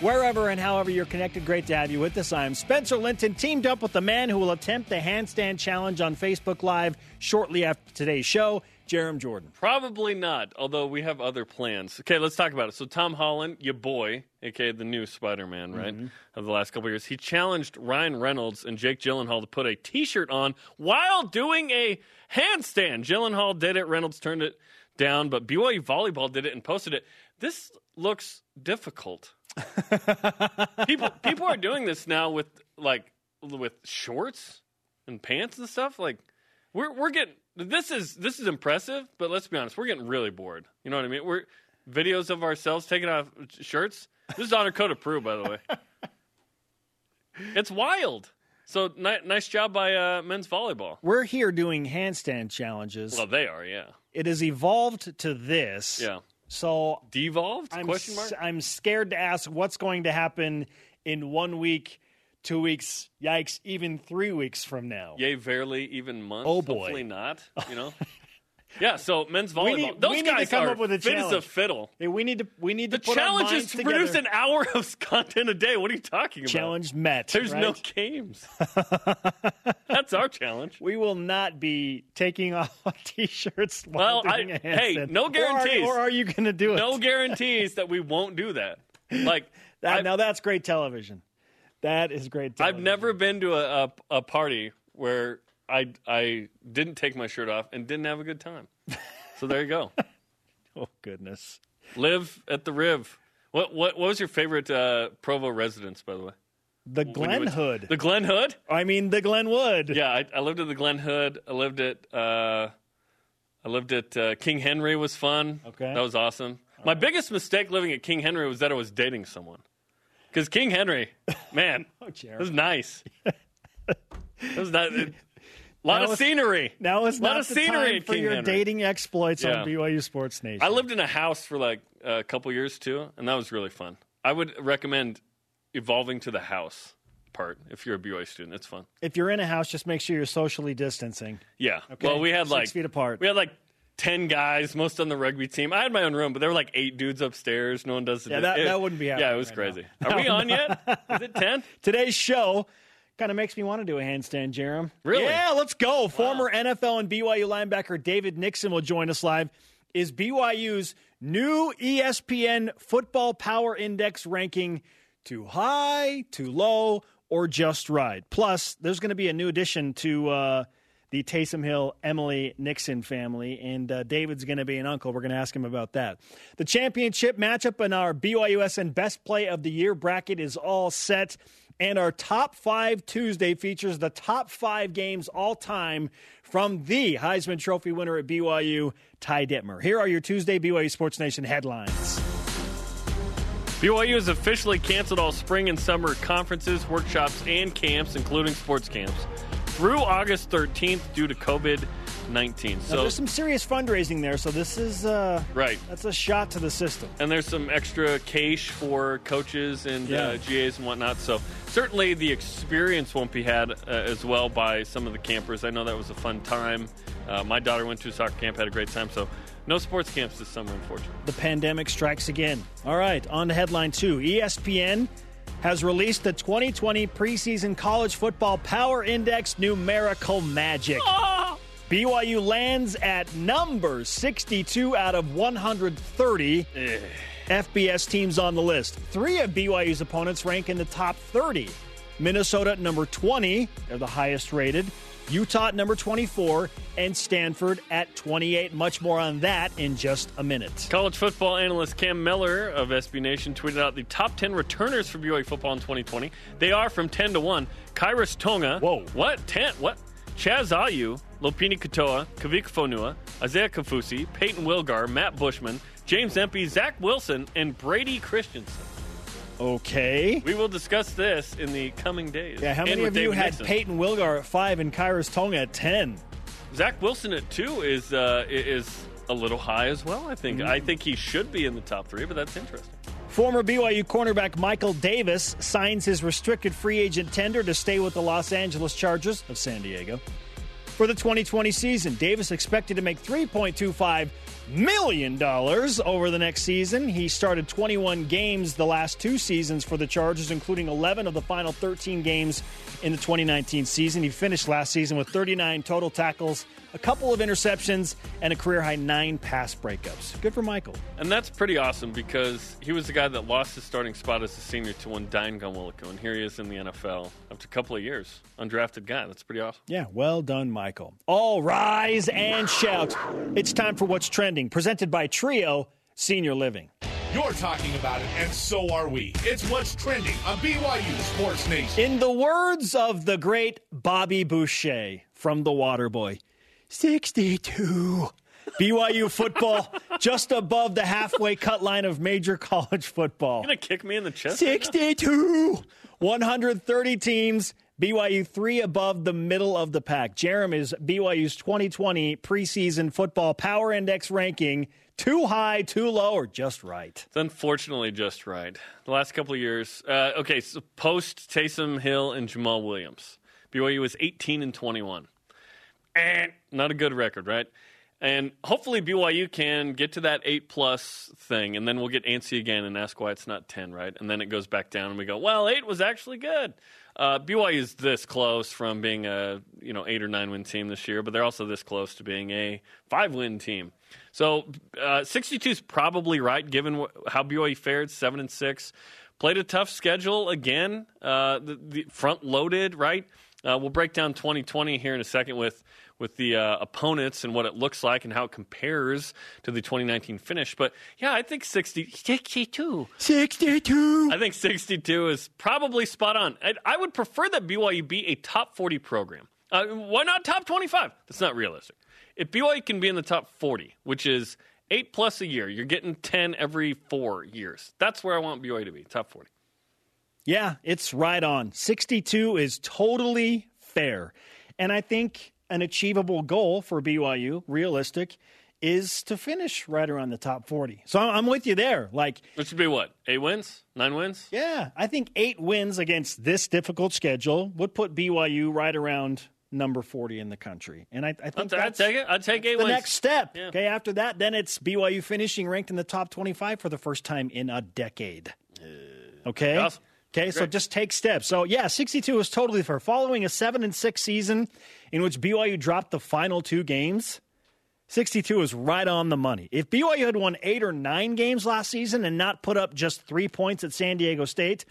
wherever and however you're connected, great to have you with us. I'm Spencer Linton, teamed up with the man who will attempt the handstand challenge on Facebook Live shortly after today's show. Jarom Jordan. Probably not, although we have other plans. Okay, let's talk about it. So Tom Holland, your boy, aka the new Spider-Man, right, Mm-hmm. of the last couple years, he challenged Ryan Reynolds and Jake Gyllenhaal to put a T-shirt on while doing a handstand. Gyllenhaal did it, Reynolds turned it down, but BYU volleyball did it and posted it. This looks difficult. people people are doing this now with like with shorts and pants and stuff. Like we're we're getting this is this is impressive, but let's be honest, we're getting really bored. You know what I mean? We're videos of ourselves taking off shirts. This is honor code approved, by the way. it's wild. So ni- nice job by uh, men's volleyball. We're here doing handstand challenges. Well, they are, yeah, It has evolved to this. yeah. So Devolved? I'm, Question mark. I'm scared to ask what's going to happen in one week, two weeks, yikes, even three weeks from now. Yay, verily, even months. Oh, boy. Hopefully not. You know. yeah. So men's volleyball. need- those we need to guys come are up with a fit as a fiddle. Hey, we need to we need The to our challenge is to together. produce an hour of content a day. What are you talking about? challenge met. There's no games. That's our challenge. We will not be taking off t-shirts while Well, I- a hey, no Or are- guarantees. Or are, you going to do it? No guarantees that we won't do that. Like That, now that's great television. That is great. I've never been to a, a, a party where I I didn't take my shirt off and didn't have a good time. So there you go. Oh goodness. Live at the Riv. What what what was your favorite uh, Provo residence, by the way? The Glen Hood. The Glen Hood. I mean the Glenwood. Yeah, I, I lived at the Glen Hood. I lived at uh, I lived at uh, King Henry. Was fun. Okay. that was awesome. My biggest mistake living at King Henry was that I was dating someone. Because King Henry, man, Oh, Jared. it was nice. it was not. A lot Now of scenery. Now is lot not of the scenery time for King your Henry. dating exploits Yeah. on BYU Sports Nation. I lived in a house for like a couple years too, and that was really fun. I would recommend evolving to the house part if you're a BYU student. It's fun. if you're in a house, just make sure you're socially distancing. Yeah. Okay. Well, we had Six like feet apart. We had like ten guys, most on the rugby team. I had my own room, but there were like eight dudes upstairs. No one does the Yeah, that- it- that wouldn't be Yeah, it was right crazy. now. Are we on yet? Is it ten? Today's show kind of makes me want to do a handstand, Jarom. Really? Yeah, let's go. Former NFL and BYU linebacker David Nixon will join us live. Is BYU's new ESPN Football Power Index ranking too high, too low, or just right? Plus, there's going to be a new addition to uh, the Taysom Hill Emily Nixon family, and uh, David's going to be an uncle. We're going to ask him about that. The championship matchup in our BYUSN Best Play of the Year bracket is all set. And our top five Tuesday features the top five games all time from the Heisman Trophy winner at BYU, Ty Detmer. Here are your Tuesday BYU Sports Nation headlines. BYU has officially canceled all spring and summer conferences, workshops, and camps, including sports camps, through August 13th due to COVID 19. Now, So there's some serious fundraising there, so this is uh, right. that's a shot to the system. and there's some extra cash for coaches and Yeah. uh, GAs and whatnot. So certainly the experience won't be had uh, as well by some of the campers. I know that was a fun time. Uh, my daughter went to a soccer camp, had a great time. So no sports camps this summer, unfortunately. The pandemic strikes again. All right, on to headline two. ESPN has released the 2020 preseason college football power index numerical magic. BYU lands at number 62 out of 130 eh. FBS teams on the list. Three of BYU's opponents rank in the top 30. Minnesota at number 20, they're the highest rated. Utah at number 24, and Stanford at 28. Much more on that in just a minute. College football analyst Cam Mellor of SB Nation tweeted out the top 10 returners for BYU football in 2020. They are from 10 to 1. Khyiris Tonga. Whoa. What? 10? What? Chaz Ayu, Lopini Katoa, Kavika Fonua, Isaiah Kaufusi, Payton Wilgar, Matt Bushman, James Empey, Zach Wilson, and Brady Christensen. Okay. We will discuss this in the coming days. Yeah, how many of you David had Nixon. Payton Wilgar at five and Khyiris Tonga at ten? Zach Wilson at two is uh, is a little high as well. I think. Mm-hmm. I think he should be in the top three, but that's interesting. Former BYU cornerback Michael Davis signs his restricted free agent tender to stay with the Los Angeles Chargers of San Diego. For the 2020 season, Davis expected to make $3.25 million over the next season. He started 21 games the last two seasons for the Chargers, including 11 of the final 13 games in the 2019 season. He finished last season with 39 total tackles, a couple of interceptions, and a career high nine pass breakups. Good for Michael. And that's pretty awesome because he was the guy that lost his starting spot as a senior to one Dayan Ghanwoloku, and here he is in the NFL after a couple of years. Undrafted guy. That's pretty awesome. Yeah, well done, Michael. All rise and shout. It's time for What's Trending, presented by Trio Senior Living. You're talking about it, and so are we. It's what's trending on BYU Sports Nation. In the words of the great Bobby Boucher from The Waterboy, 62. BYU football just above the halfway cut line of major college football. Gonna kick me in the chest. right now? 62. 130 teams. BYU three above the middle of the pack. Jarom is BYU's 2020 preseason football power index ranking too high, too low, or just right? It's unfortunately just right. The last couple of years. Uh, okay, so post Taysom Hill and Jamaal Williams, BYU was 18 and 21. Not a good record, right? And hopefully BYU can get to that eight plus thing, and then we'll get antsy again and ask why it's not 10, right? And then it goes back down, and we go, well, eight was actually good. Uh, BYU is this close from being a you know eight or nine win team this year, but they're also this close to being a five win team. So uh, 62 is probably right given wh- how BYU fared, seven and six. Played a tough schedule again, uh, the, the front loaded, right? Uh, we'll break down 2020 here in a second with with the uh, opponents and what it looks like and how it compares to the 2019 finish. But yeah, I think 60, 62. 62. I think 62 is probably spot on. I, I would prefer that BYU be a top 40 program. Uh, why not top 25? That's not realistic. If BYU can be in the top 40, which is eight plus a year, you're getting 10 every four years. That's where I want BYU to be, top 40. Yeah, it's right on. 62 is totally fair. And I think an achievable goal for BYU, realistic, is to finish right around the top 40. So I'm with you there. Like, Which would be what? Eight wins? Nine wins? yeah, I think eight wins against this difficult schedule would put BYU right around number 40 in the country. And I, I think I'd that's take it. I'd take eight the wins. next step. Yeah. Okay, after that, then it's BYU finishing ranked in the top 25 for the first time in a decade. Okay. Awesome. Okay, so just take steps. So yeah, 62 is totally fair. Following a seven and six season in which BYU dropped the final two games, 62 is right on the money. If BYU had won eight or nine games last season and not put up just three points at San Diego State,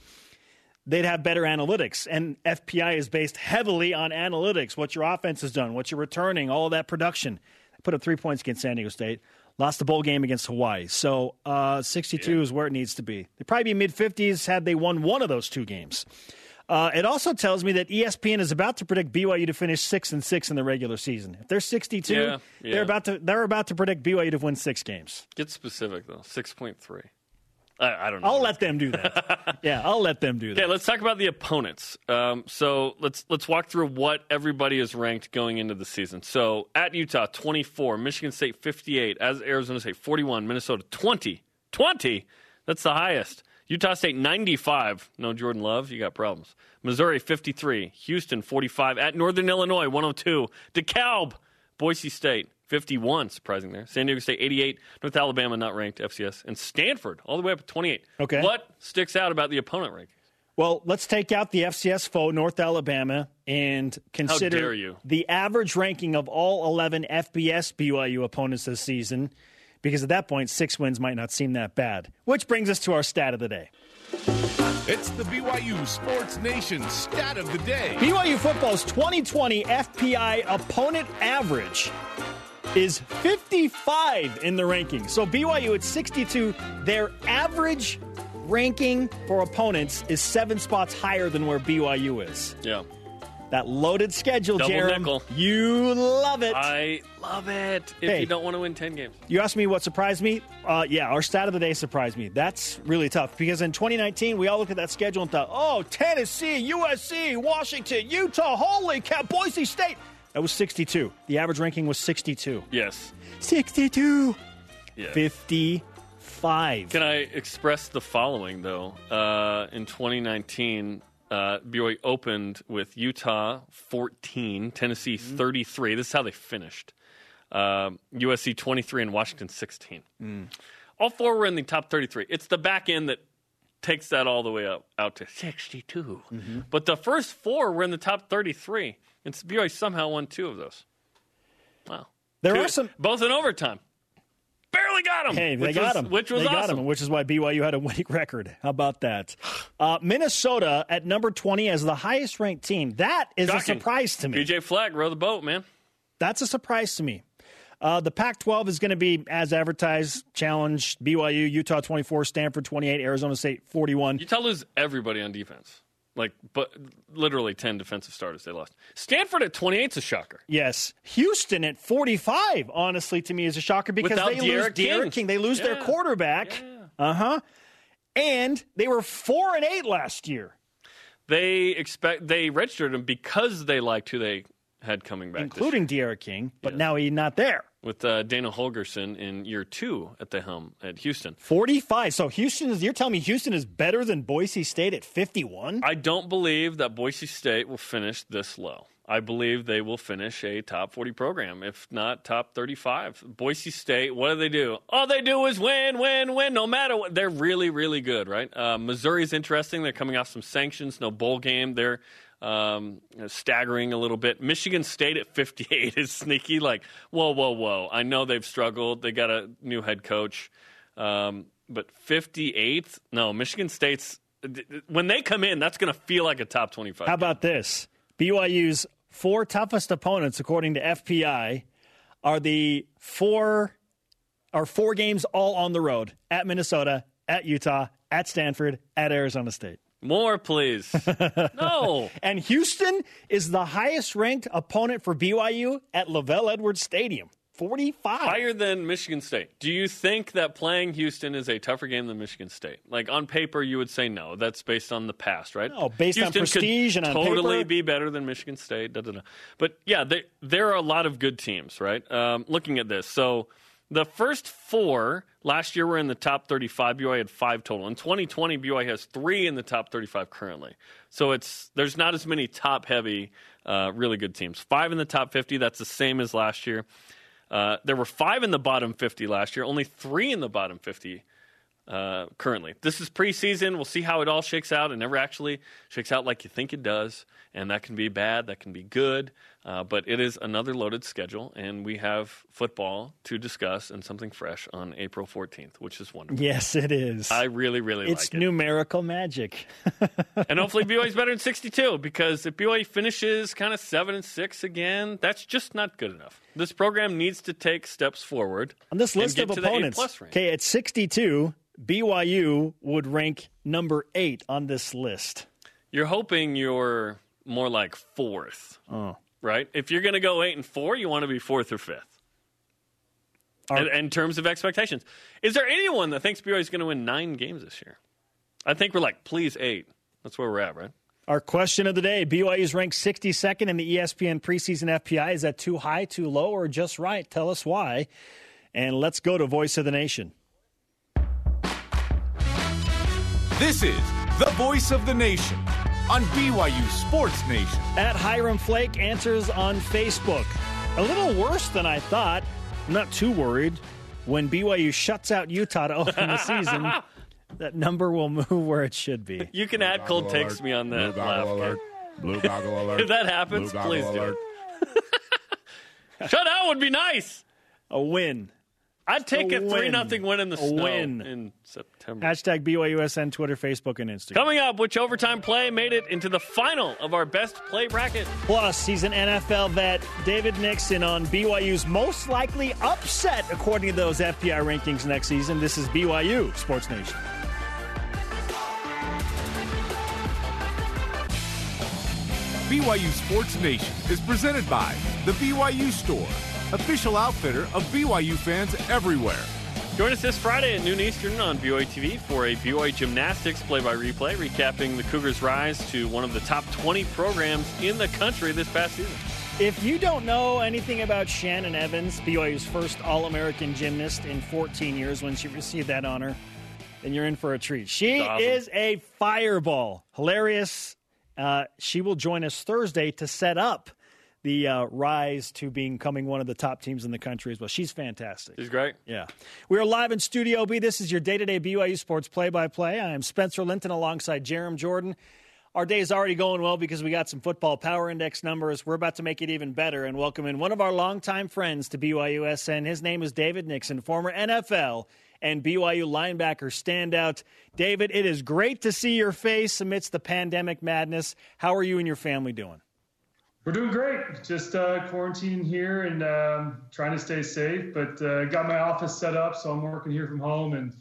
they'd have better analytics. And FPI is based heavily on analytics, what your offense has done, what you're returning, all of that production. They put up three points against San Diego State, lost the bowl game against Hawaii. So uh, 62 is where it needs to be. They'd probably be mid 50s had they won one of those two games. Uh, it also tells me that ESPN is about to predict BYU to finish six and six in the regular season. If they're 62, Yeah, yeah. they're about to they're about to predict BYU to win six games. Get specific, though. 6.3. I, I don't know. I'll let them do that. yeah, I'll let them do that. Okay, let's talk about the opponents. Um, so let's let's walk through what everybody is ranked going into the season. So at Utah, 24, Michigan State 58, as Arizona State 41, Minnesota 20. 20? That's the highest. Utah State 95. No Jordan Love, you got problems. Missouri 53, Houston 45, at Northern Illinois 102, DeKalb, Boise State 51, surprising there. San Diego State 88, North Alabama not ranked FCS, and Stanford all the way up at 28. Okay. What sticks out about the opponent rankings? Well, let's take out the FCS foe, North Alabama, and consider you. the average ranking of all 11 FBS BYU opponents this season, because at that point, six wins might not seem that bad. Which brings us to our stat of the day. It's the BYU Sports Nation stat of the day. BYU football's 2020 FPI opponent average is 55 in the ranking. So BYU at 62, their average ranking for opponents is seven spots higher than where BYU is. Yeah. That loaded schedule, Double Jarom. nickel. You love it. I love it. If Hey. you don't want to win 10 games. You asked me what surprised me? Uh, yeah, our stat of the day surprised me. That's really tough because in 2019, we all looked at that schedule and thought, oh, Tennessee, USC, Washington, Utah, holy cow, Boise State. That was 62. The average ranking was 62. Yes. 62. Yeah. 55. Can I express the following, though? Uh, in 2019, uh, BYU opened with Utah 14, Tennessee 33. This is how they finished. Um USC 23 and Washington 16. All four were in the top 33. It's the back end that takes that all the way up out to 62. But the first four were in the top 33. And BYU somehow won two of those. Wow. There Two- are some. both in overtime. Barely got them. Hey, they got was, him. Which was they awesome. got him, which is why BYU had a winning record. How about that? Uh, Minnesota at number 20 as the highest ranked team. That is a surprise to me. PJ Fleck, row the boat, man. That's a surprise to me. Uh, the Pac 12 is going to be, as advertised, challenge BYU, Utah 24, Stanford 28, Arizona State 41. Utah lose everybody on defense. Like, but literally 10 defensive starters they lost. Stanford at 28 is a shocker. Yes. Houston at 45, honestly, to me, is a shocker because Without they lose D'Eriq D'Eriq King. They lose their Yeah. quarterback. Uh huh. And they were 4 and 8 last year, They expect they registered him because they liked who they had coming back, including D'Eriq King, but now he's not there. With uh, Dana Holgorsen in year two at the helm at Houston. 45. So Houston is, you're telling me Houston is better than Boise State at 51? I don't believe that Boise State will finish this low. I believe they will finish a top 40 program, if not top 35. Boise State, what do they do? All they do is win, win, win, no matter what. They're really, really good, right? Uh, Missouri's interesting. They're coming off some sanctions, no bowl game. They're um, staggering a little bit. Michigan State at 58 is sneaky. Like, whoa, whoa, whoa. I know they've struggled. They got a new head coach. Um, but 58th? No, Michigan State's. When they come in, that's going to feel like a top 25. How about this? BYU's four toughest opponents, according to FPI, are the four are four games all on the road at Minnesota, at Utah, at Stanford, at Arizona State. More, please. no. And Houston is the highest ranked opponent for BYU at LaVell Edwards Stadium. 45. Higher than Michigan State. Do you think that playing Houston is a tougher game than Michigan State? Like on paper, you would say no. That's based on the past, right? No, based on Houston could prestige and on totally paper. be better than Michigan State. Da, da, da. But yeah, they, there are a lot of good teams, right? Um, looking at this, so the first four last year were in the top 35. BYU had five total. In 2020, BYU has three in the top 35 currently. So it's there's not as many top heavy, uh, really good teams. Five in the top 50. That's the same as last year. Uh, there were five in the bottom 50 last year, only three in the bottom 50 uh, currently. This is preseason. We'll see how it all shakes out. It never actually shakes out like you think it does. And that can be bad, that can be good. Uh, but it is another loaded schedule. And we have football to discuss and something fresh on April 14th, which is wonderful. Yes, it is. I really, really it's like it. It's numerical magic. and hopefully BYU's better than 62 because if BYU finishes kind of 7 and 6 again, that's just not good enough. This program needs to take steps forward. On this list of opponents, okay, at 62, BYU would rank number eight on this list. You're hoping you're more like fourth, Oh. Right? If you're going to go 8 and 4, you want to be fourth or fifth. Are- in, in terms of expectations. Is there anyone that thinks BYU is going to win nine games this year? I think we're like, please, eight. That's where we're at, right? Our question of the day BYU is ranked 62nd in the ESPN preseason FPI. Is that too high, too low, or just right? Tell us why. And let's go to Voice of the Nation. This is the voice of the nation on BYU Sports Nation. At Hiram Flake answers on Facebook. A little worse than I thought. I'm not too worried. When BYU shuts out Utah to open the season, that number will move where it should be. You can add cold Goggle takes me on Blue that goggle alert. Blue goggle alert. If that happens, Blue goggle please do alert. it. Shut out would be nice. A win. I'd take A a three win. nothing win in the A snow win. in September. Hashtag BYUSN, Twitter, Facebook, and Instagram. Coming up, which overtime play made it into the final of our best play bracket? Plus, he's an NFL vet, David Nixon, on BYU's most likely upset, according to those FPI rankings next season. This is BYU Sports Nation. BYU Sports Nation is presented by The BYU Store, official outfitter of BYU fans everywhere. Join us this Friday at noon Eastern on BYU TV for a BYU Gymnastics play-by-replay, recapping the Cougars' rise to one of the top 20 programs in the country this past season. If you don't know anything about Shannon Evans, BYU's first All American gymnast in 14 years when she received that honor, then you're in for a treat. She Awesome. is a fireball. Hilarious. Uh, she will join us Thursday to set up the uh, rise to becoming one of the top teams in the country as well. She's fantastic. She's great. Yeah. We are live in Studio B. This is your day to day BYU Sports play by play. I am Spencer Linton alongside Jarom Jordan. Our day is already going well because we got some football power index numbers. We're about to make it even better and welcome in one of our longtime friends to BYUSN. His name is David Nixon, former NFL and BYU linebacker standout. David, it is great to see your face amidst the pandemic madness. How are you and your family doing? We're doing great. Just uh, quarantining here and um, trying to stay safe. But uh, got my office set up, so I'm working here from home. And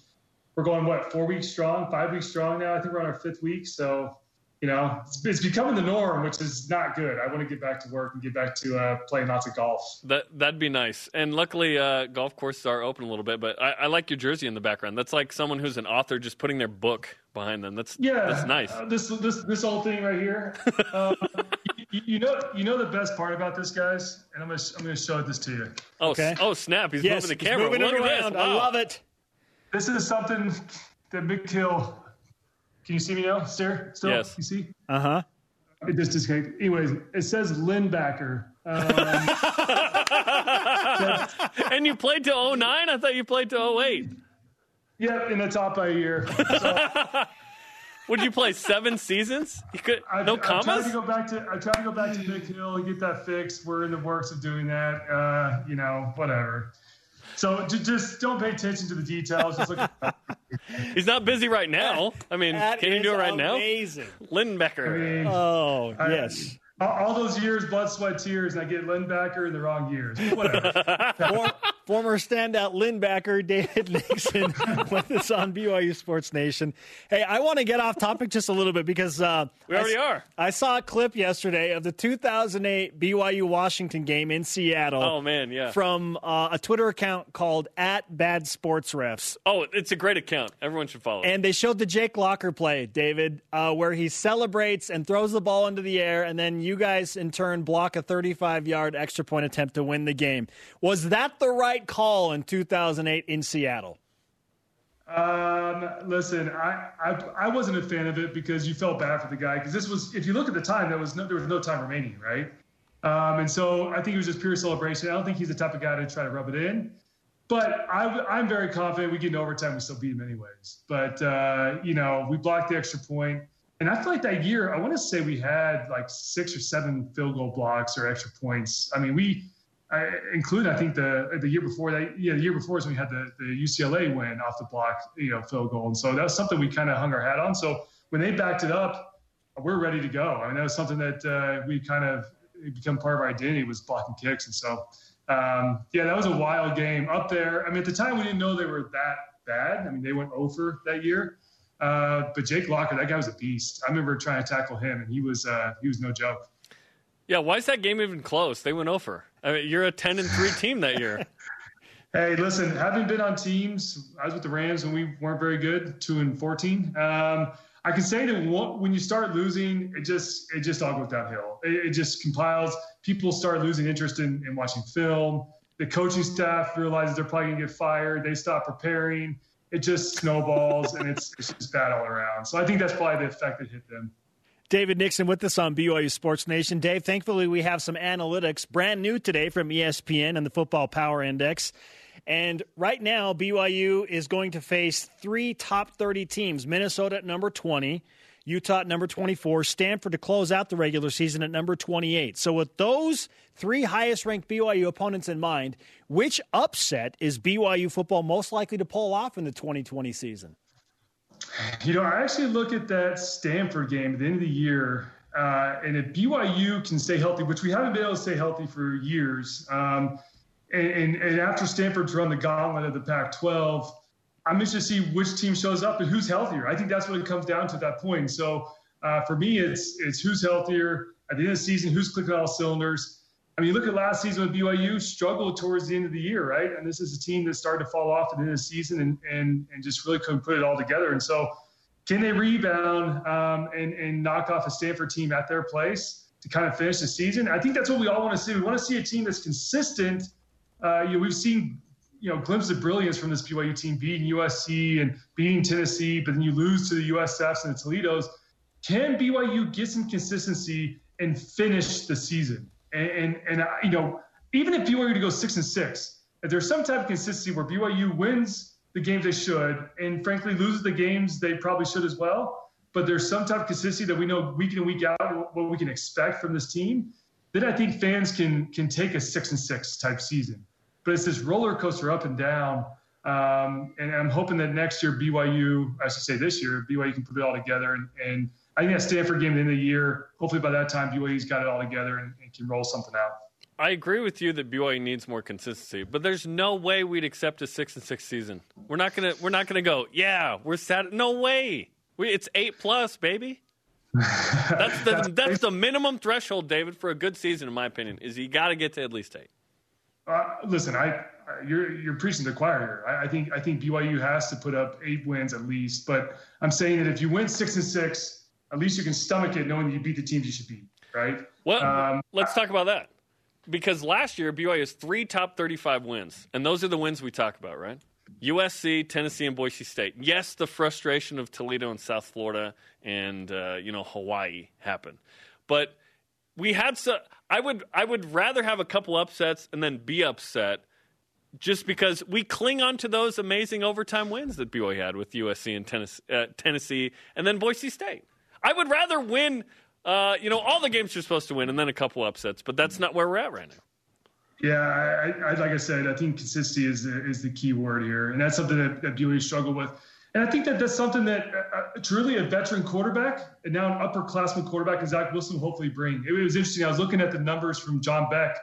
we're going what four weeks strong, five weeks strong now. I think we're on our fifth week. So you know, it's, it's becoming the norm, which is not good. I want to get back to work and get back to uh, playing lots of golf. That that'd be nice. And luckily, uh, golf courses are open a little bit. But I, I, like your jersey in the background. That's like someone who's an author just putting their book behind them. That's yeah, that's nice. Uh, this this this whole thing right here. You, you, know, you know the best part about this, guys, and I'm gonna I'm gonna show this to you. Oh, okay. oh, snap! He's yes, moving the camera. Moving Look it around. Wow. I love it. This is something that Mick Hill can you see me now? Stare? Still? Yes. You see? Uh huh. It just disconnected. Anyways, it says Lindbacker. Um, and you played to 09? I thought you played to 08. Yeah, in the top by a year. So, Would you play seven seasons? You could I, no I commas. tried to go back to I tried to go back to Nick Hill and get that fixed. We're in the works of doing that. Uh, you know, whatever. So j- just don't pay attention to the details. Just look. He's not busy right now. I mean, That can you do it right amazing. now? Lindenbecker. I mean, Oh, I- yes. All, all those years, blood, sweat, tears, and I get Lindbacker in the wrong years. Whatever. For, former standout Lindbacker David Nixon with us on BYU Sports Nation. Hey, I want to get off topic just a little bit because uh, We already I, are. I saw a clip yesterday of the 2008 BYU Washington game in Seattle. Oh man, yeah. From uh, a Twitter account called at Bad Sports Refs. oh, it's a great account. Everyone should follow. it. And they showed the Jake Locker play, David, uh, where he celebrates and throws the ball into the air, and then you guys in turn block a 35 yard extra point attempt to win the game. Was that the right call in 2008 in Seattle? Um, listen, I, I I wasn't a fan of it because you felt bad for the guy because this was if you look at the time that was no, there was no time remaining, right? Um, and so I think it was just pure celebration. I don't think he's the type of guy to try to rub it in. But I, I'm very confident we get in overtime. We still beat him anyways. But uh, you know, we blocked the extra point, and I feel like that year I want to say we had like six or seven field goal blocks or extra points. I mean, we I, I think the the year before that, yeah, the year before is when we had the, the UCLA win off the block, you know, field goal, and so that was something we kind of hung our hat on. So when they backed it up, we're ready to go. I mean, that was something that uh, we kind of become part of our identity was blocking kicks, and so um, yeah, that was a wild game up there. I mean, at the time we didn't know they were that bad. I mean, they went over that year. Uh, but Jake Locker, that guy was a beast. I remember trying to tackle him, and he was uh, he was no joke. yeah, why is that game even close? They went over. I mean, you're a 10 and three team that year. Hey, listen, having been on teams, I was with the Rams when we weren't very good, two and fourteen. Um, I can say that when you start losing, it just it just all goes downhill. It, it just compiles. People start losing interest in, in watching film. The coaching staff realizes they're probably gonna get fired. They stop preparing. It just snowballs, and it's it's just bad all around. So I think that's probably the effect that hit them. David Nixon with us on BYU Sports Nation. Dave, thankfully we have some analytics brand new today from ESPN and the Football Power Index. And right now, BYU is going to face three top 30 teams Minnesota at number 20, Utah at number 24, Stanford to close out the regular season at number 28. So, with those three highest ranked BYU opponents in mind, which upset is BYU football most likely to pull off in the 2020 season? You know, I actually look at that Stanford game at the end of the year, uh, and if BYU can stay healthy, which we haven't been able to stay healthy for years, um, and, and, and after Stanford's run the gauntlet of the Pac-12, I'm interested to see which team shows up and who's healthier. I think that's what it comes down to at that point. So uh, for me, it's it's who's healthier. at the end of the season, who's clicking all cylinders. I mean, look at last season with BYU, struggled towards the end of the year, right? And this is a team that started to fall off at the end of the season and, and, and just really couldn't put it all together. And so, can they rebound um, and, and knock off a Stanford team at their place to kind of finish the season? I think that's what we all want to see. We want to see a team that's consistent. Uh, you know, we've seen you know glimpses of brilliance from this BYU team beating USC and beating Tennessee, but then you lose to the USFs and the Toledos. Can BYU get some consistency and finish the season? And and, and uh, you know, even if BYU were to go six and six, if there's some type of consistency where BYU wins the games they should, and frankly loses the games they probably should as well, but there's some type of consistency that we know week in and week out what we can expect from this team, then I think fans can can take a six and six type season. But it's this roller coaster up and down. Um, and I'm hoping that next year BYU, I should say this year, BYU can put it all together and, and I think that Stanford game at the end of the year, hopefully by that time BYU's got it all together and, and can roll something out. I agree with you that BYU needs more consistency, but there's no way we'd accept a six and six season. We're not gonna we're not gonna go. Yeah, we're sad. No way. We, it's eight plus, baby. That's the that's the minimum threshold, David, for a good season, in my opinion. Is you got to get to at least eight. Uh, listen, I you're you're preaching to the choir here. I, I, think I think BYU has to put up eight wins at least. But I'm saying that if you win six and six, at least you can stomach it, knowing you beat the teams you should beat, right? Well, um, let's talk about that because last year BYU has three top 35 wins, and those are the wins we talk about, right? USC, Tennessee, and Boise State. Yes, the frustration of Toledo and South Florida and uh, you know Hawaii happened, but we had so. I would I would rather have a couple upsets and then be upset just because we cling on to those amazing overtime wins that BYU had with USC and Tennessee, uh, Tennessee and then Boise State. I would rather win, uh, you know, all the games you're supposed to win and then a couple upsets, but that's not where we're at right now. Yeah, I, I, like I said, I think consistency is the, is the key word here, and that's something that, that BYU struggle with. And I think that that's something that uh, uh, truly a veteran quarterback and now an upperclassman quarterback, and Zach Wilson, will hopefully bring. It was interesting. I was looking at the numbers from John Beck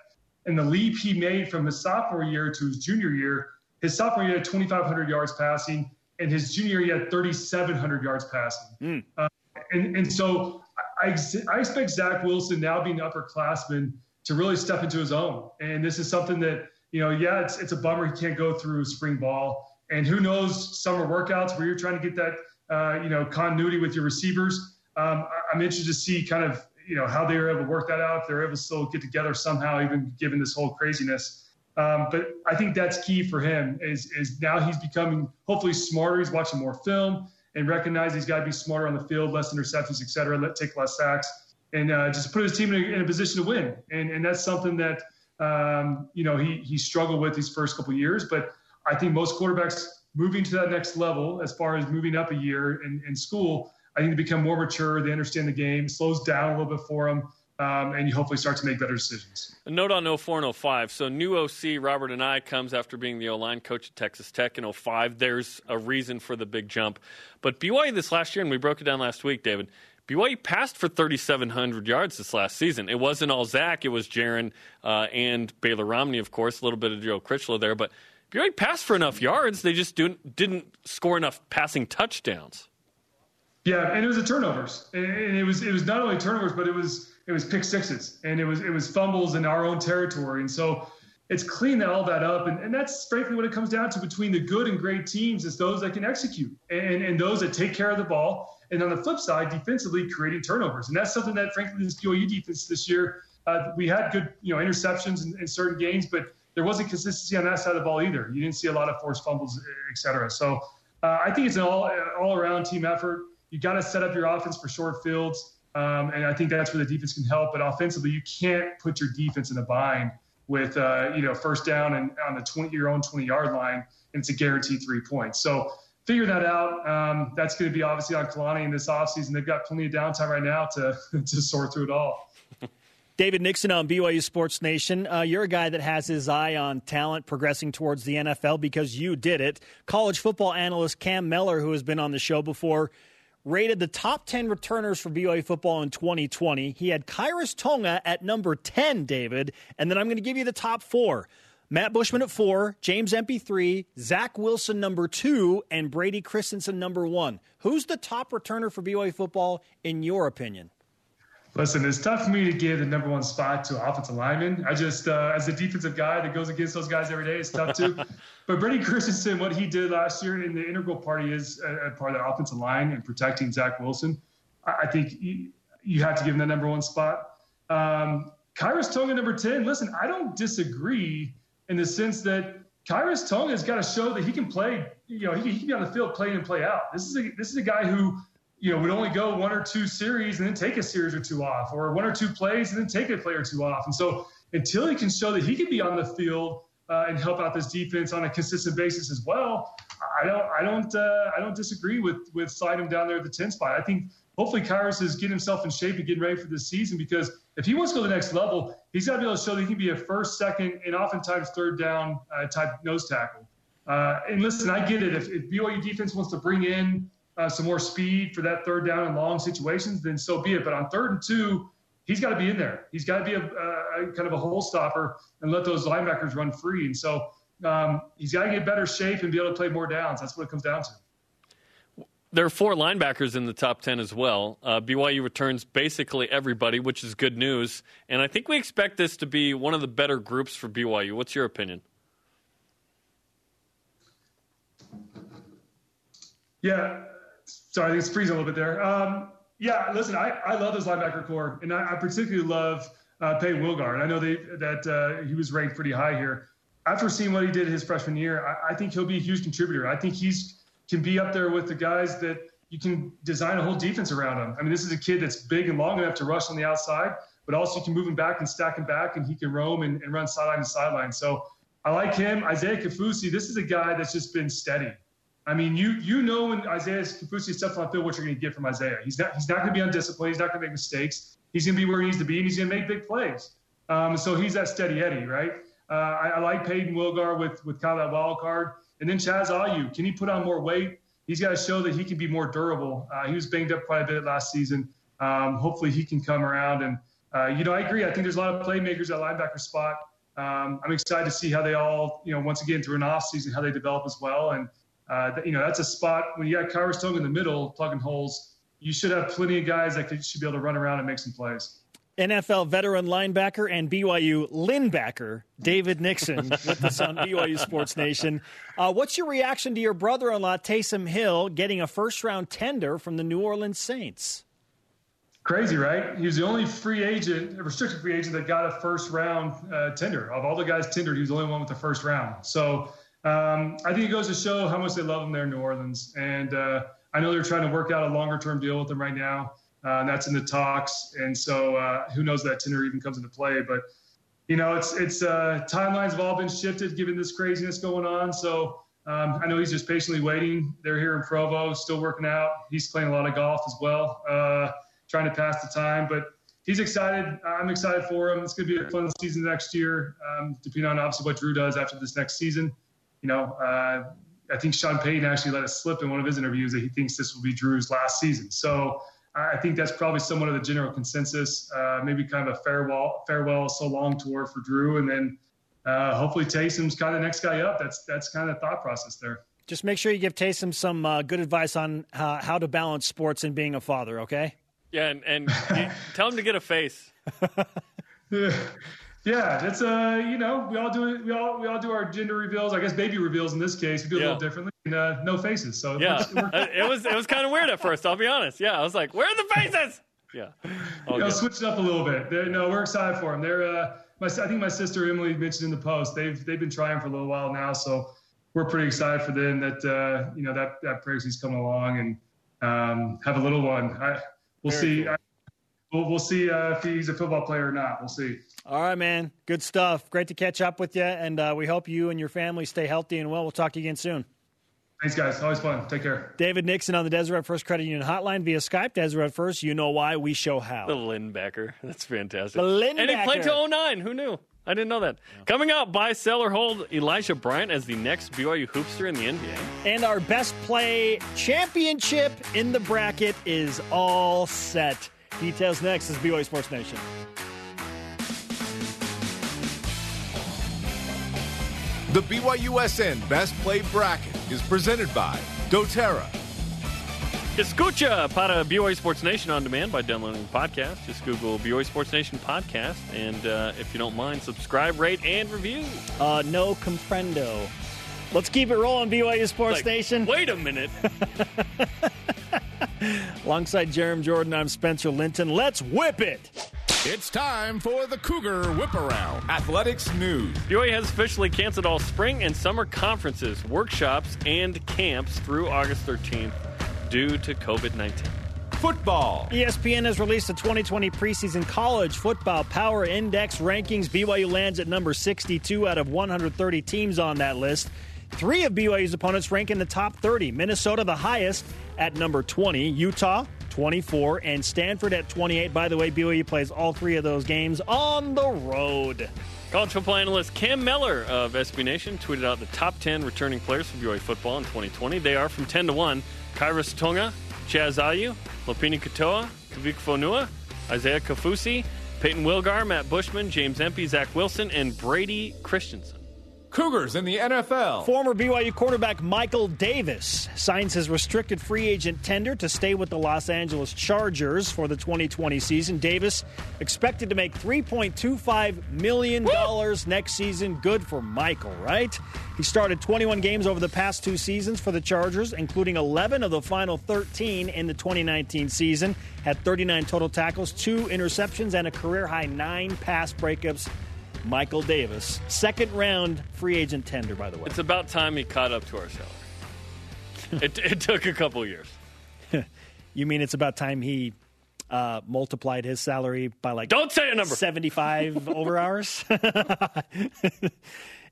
and the leap he made from his sophomore year to his junior year. His sophomore year had 2,500 yards passing, and his junior year he had 3,700 yards passing. Mm. Uh, and, and so I, I expect Zach Wilson now being an upperclassman to really step into his own. And this is something that, you know, yeah, it's, it's a bummer he can't go through spring ball. And who knows, summer workouts where you're trying to get that, uh, you know, continuity with your receivers. Um, I'm interested to see kind of, you know, how they were able to work that out, if they're able to still get together somehow, even given this whole craziness. Um, but I think that's key for him is, is now he's becoming hopefully smarter. He's watching more film and recognize he's got to be smarter on the field, less interceptions, et cetera, let take less sacks, and uh, just put his team in a, in a, position to win. And, and that's something that um, you know he he struggled with these first couple years, but I think most quarterbacks moving to that next level, as far as moving up a year in, in school, I think they become more mature. They understand the game, slows down a little bit for them. Um, and you hopefully start to make better decisions. A note on 04 and 05. So, new OC Robert Anae comes after being the O line coach at Texas Tech in 05. There's a reason for the big jump. But BYU this last year, and we broke it down last week, David, BYU passed for 3,700 yards this last season. It wasn't all Zach, it was Jaren uh, and Baylor Romney, of course, a little bit of Joe Critchlow there. But BYU passed for enough yards. They just didn't, didn't score enough passing touchdowns. Yeah, and it was the turnovers. And it was, it was not only turnovers, but it was it was pick sixes and it was it was fumbles in our own territory. And so it's clean all that up. And, and that's frankly what it comes down to between the good and great teams is those that can execute and, and those that take care of the ball. And on the flip side, defensively creating turnovers. And that's something that frankly this BYU defense this year, uh, we had good, you know, interceptions in, in, certain games, but there wasn't consistency on that side of the ball either. You didn't see a lot of forced fumbles, et cetera. So uh, I think it's an all all around team effort. You got to set up your offense for short fields. Um, and I think that's where the defense can help. But offensively, you can't put your defense in a bind with uh, you know first down and on the 20 your own 20 yard line, and it's a guaranteed three points. So figure that out. Um, that's going to be obviously on Kalani in this offseason. They've got plenty of downtime right now to to sort through it all. David Nixon on BYU Sports Nation. Uh, you're a guy that has his eye on talent progressing towards the NFL because you did it. College football analyst Cam Mellor, who has been on the show before, rated the top 10 returners for BYU football in 2020. He had Khyiris Tonga at number 10, David. And then I'm going to give you the top four. Matt Bushman at four, James Empey three, Zach Wilson number two, and Brady Christensen number one. Who's the top returner for BYU football in your opinion? Listen, it's tough for me to give the number one spot to offensive lineman. I just, uh, as a defensive guy that goes against those guys every day, it's tough too. but Brady Christensen, what he did last year in the integral part, he is a, a part of the offensive line and protecting Zach Wilson. I, I think you, you, have to give him the number one spot. Um, Khyiris Tonga, number 10. Listen, I don't disagree in the sense that Khyiris Tonga has got to show that he can play, you know, he, he can be on the field playing and play out. This is a, this is a guy who – you know, would only go one or two series and then take a series or two off, or one or two plays and then take a play or two off. And so until he can show that he can be on the field uh, and help out this defense on a consistent basis as well, I don't, I don't, uh, I don't disagree with with sliding him down there at the 10 spot. I think hopefully Khyiris is getting himself in shape and getting ready for this season because if he wants to go to the next level, he's got to be able to show that he can be a first, second, and oftentimes third down uh, type nose tackle. Uh, and listen, I get it. If, if BYU defense wants to bring in uh, some more speed for that third down and long situations, then so be it. But on third and two, he's got to be in there. He's got to be a, a, kind of a hole stopper and let those linebackers run free. And so um, he's got to get better shape and be able to play more downs. That's what it comes down to. There are four linebackers in the top 10 as well. Uh, BYU returns basically everybody, which is good news. And I think we expect this to be one of the better groups for BYU. What's your opinion? Yeah, sorry, I think it's freezing a little bit there. Um, yeah, listen, I, I love this linebacker core, and I, I particularly love uh, Wilgar. I know they, that uh, he was ranked pretty high here. After seeing what he did his freshman year, I, I think he'll be a huge contributor. I think he's can be up there with the guys that you can design a whole defense around him. I mean, this is a kid that's big and long enough to rush on the outside, but also you can move him back and stack him back, and he can roam and, and run sideline to sideline. So I like him. Isaiah Kaufusi, this is a guy that's just been steady. I mean, you you know when Isaiah Kaufusi steps on the field, what you're going to get from Isaiah. He's not he's not going to be undisciplined. He's not going to make mistakes. He's going to be where he needs to be, and he's going to make big plays. Um, so he's that steady Eddie, right? Uh, I, I, like Payton Wilgar with with kind of that wild card, and then Chaz Ayu. Can he put on more weight? He's got to show that he can be more durable. Uh, he was banged up quite a bit last season. Um, hopefully, he can come around. And uh, you know, I agree. I think there's a lot of playmakers at linebacker spot. Um, I'm excited to see how they all, you know, once again through an off season, how they develop as well. And uh, you know, that's a spot when you got Khyiris Tonga in the middle plugging holes. You should have plenty of guys that could, should be able to run around and make some plays. NFL veteran linebacker and BYU linebacker David Nixon with us on BYU Sports Nation. Uh, what's your reaction to your brother-in-law Taysom Hill getting a first-round tender from the New Orleans Saints? Crazy, right? He was the only free agent, a restricted free agent that got a first-round uh, tender. Of all the guys tendered, he was the only one with the first round. So um, I think it goes to show how much they love him there in New Orleans. And uh, I know they're trying to work out a longer term deal with him right now. Uh, and that's in the talks. And so uh, who knows that tender even comes into play. But, you know, it's, it's uh, timelines have all been shifted given this craziness going on. So um, I know he's just patiently waiting. They're here in Provo, still working out. He's playing a lot of golf as well, uh, trying to pass the time. But he's excited. I'm excited for him. It's going to be a fun season next year, um, depending on obviously what Drew does after this next season you know, uh, I think Sean Payton actually let it slip in one of his interviews that he thinks this will be Drew's last season. So I think that's probably somewhat of the general consensus. Uh, maybe kind of a farewell, farewell, so long tour for Drew, and then uh, hopefully Taysom's kind of the next guy up. That's that's kind of the thought process there. Just make sure you give Taysom some uh, good advice on how to balance sports and being a father. Okay. Yeah, and, and tell him to get a face. Yeah, it's uh, you know, we all do it. We all we all do our gender reveals. I guess baby reveals in this case. We do it yeah. a little differently. And, uh, no faces. So yeah, it was it was kind of weird at first. I'll be honest. Yeah, I was like, where are the faces? Yeah, you know, switch it up a little bit. They're, no, we're excited for them. They're uh, my I think my sister Emily mentioned in the post. They've they've been trying for a little while now, so we're pretty excited for them that uh, you know that that pregnancy's coming along and um, have a little one. I, we'll Very see. Cool. I, we'll, we'll see uh, if he's a football player or not. We'll see. All right, man. Good stuff. Great to catch up with you, and uh, we hope you and your family stay healthy and well. We'll talk to you again soon. Thanks, guys. Always fun. Take care. David Nixon on the Deseret First Credit Union Hotline via Skype. Deseret First, you know why, we show how. The Lindbacker. That's fantastic. The Lindbacker. And he played to 09. Who knew? I didn't know that. Yeah. Coming out, buy, sell, or hold Elijah Bryant as the next BYU hoopster in the NBA. And our best play championship in the bracket is all set. Details next is BYU Sports Nation. The BYUSN Best Play Bracket is presented by doTERRA. Escucha para BYU Sports Nation on demand by downloading the podcast. Just Google BYU Sports Nation podcast, and uh, if you don't mind, subscribe, rate, and review. Uh, no comprendo. Let's keep it rolling, BYU Sports Like, Nation. Wait a minute. Alongside Jarom Jordan, I'm Spencer Linton. Let's whip it. It's time for the Cougar Whip Around. Athletics news. BYU has officially canceled all spring and summer conferences, workshops, and camps through August 13th due to COVID 19. Football. ESPN has released the 2020 preseason college football power index rankings. BYU lands at number 62 out of 130 teams on that list. Three of BYU's opponents rank in the top 30. Minnesota, the highest, at number 20. Utah, 24. And Stanford at 28. By the way, BYU plays all three of those games on the road. College football analyst Cam Mellor of SB Nation tweeted out the top 10 returning players for BYU football in 2020. They are from 10 to 1 Khyiris Tonga, Chaz Ayu, Lopini Katoa, Kavika Fonua, Isaiah Kaufusi, Payton Wilgar, Matt Bushman, James Empey, Zach Wilson, and Brady Christensen. Cougars in the NFL. Former BYU quarterback Michael Davis signs his restricted free agent tender to stay with the Los Angeles Chargers for the 2020 season. Davis expected to make $3.25 million next season. Good for Michael, right? He started 21 games over the past two seasons for the Chargers, including 11 of the final 13 in the 2019 season. Had 39 total tackles, two interceptions, and a career high nine pass breakups. Michael Davis, second round free agent tender, by the way. It's about time he caught up to our salary. it, it took a couple years. You mean it's about time he uh, multiplied his salary by like Don't say a number. 75 over hours?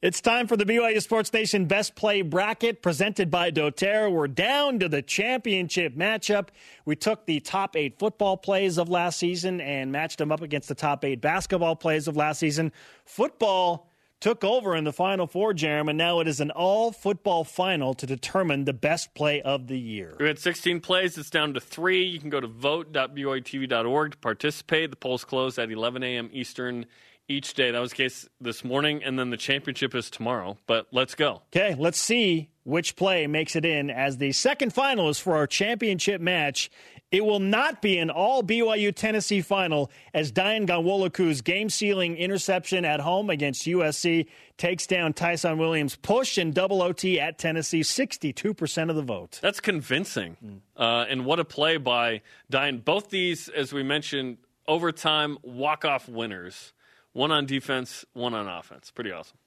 It's time for the BYU Sports Nation Best Play Bracket presented by doTERRA. We're down to the championship matchup. We took the top eight football plays of last season and matched them up against the top eight basketball plays of last season. Football took over in the Final Four, Jarom, and now it is an all football final to determine the best play of the year. We had 16 plays. It's down to three. You can go to vote.byutv.org to participate. The polls close at 11 a.m. Eastern each day. That was the case this morning, and then the championship is tomorrow. But let's go. Okay, let's see which play makes it in as the second finalist for our championship match. It will not be an all BYU Tennessee final as Dayan Ghanwoloku's game sealing interception at home against USC takes down Tyson Williams' push in double OT at Tennessee, 62% of the vote. That's convincing. Uh, and what a play by Dayan. Both these, as we mentioned, overtime walk off winners. One on defense, one on offense. Pretty awesome.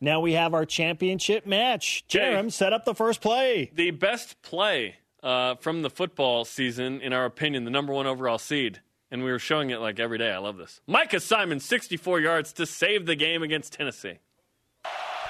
Now we have our championship match. Jay. Jarom, set up the first play. The best play uh, from the football season, in our opinion, the number one overall seed. And we were showing it like every day. I love this. Micah Simon, 64 yards to save the game against Tennessee.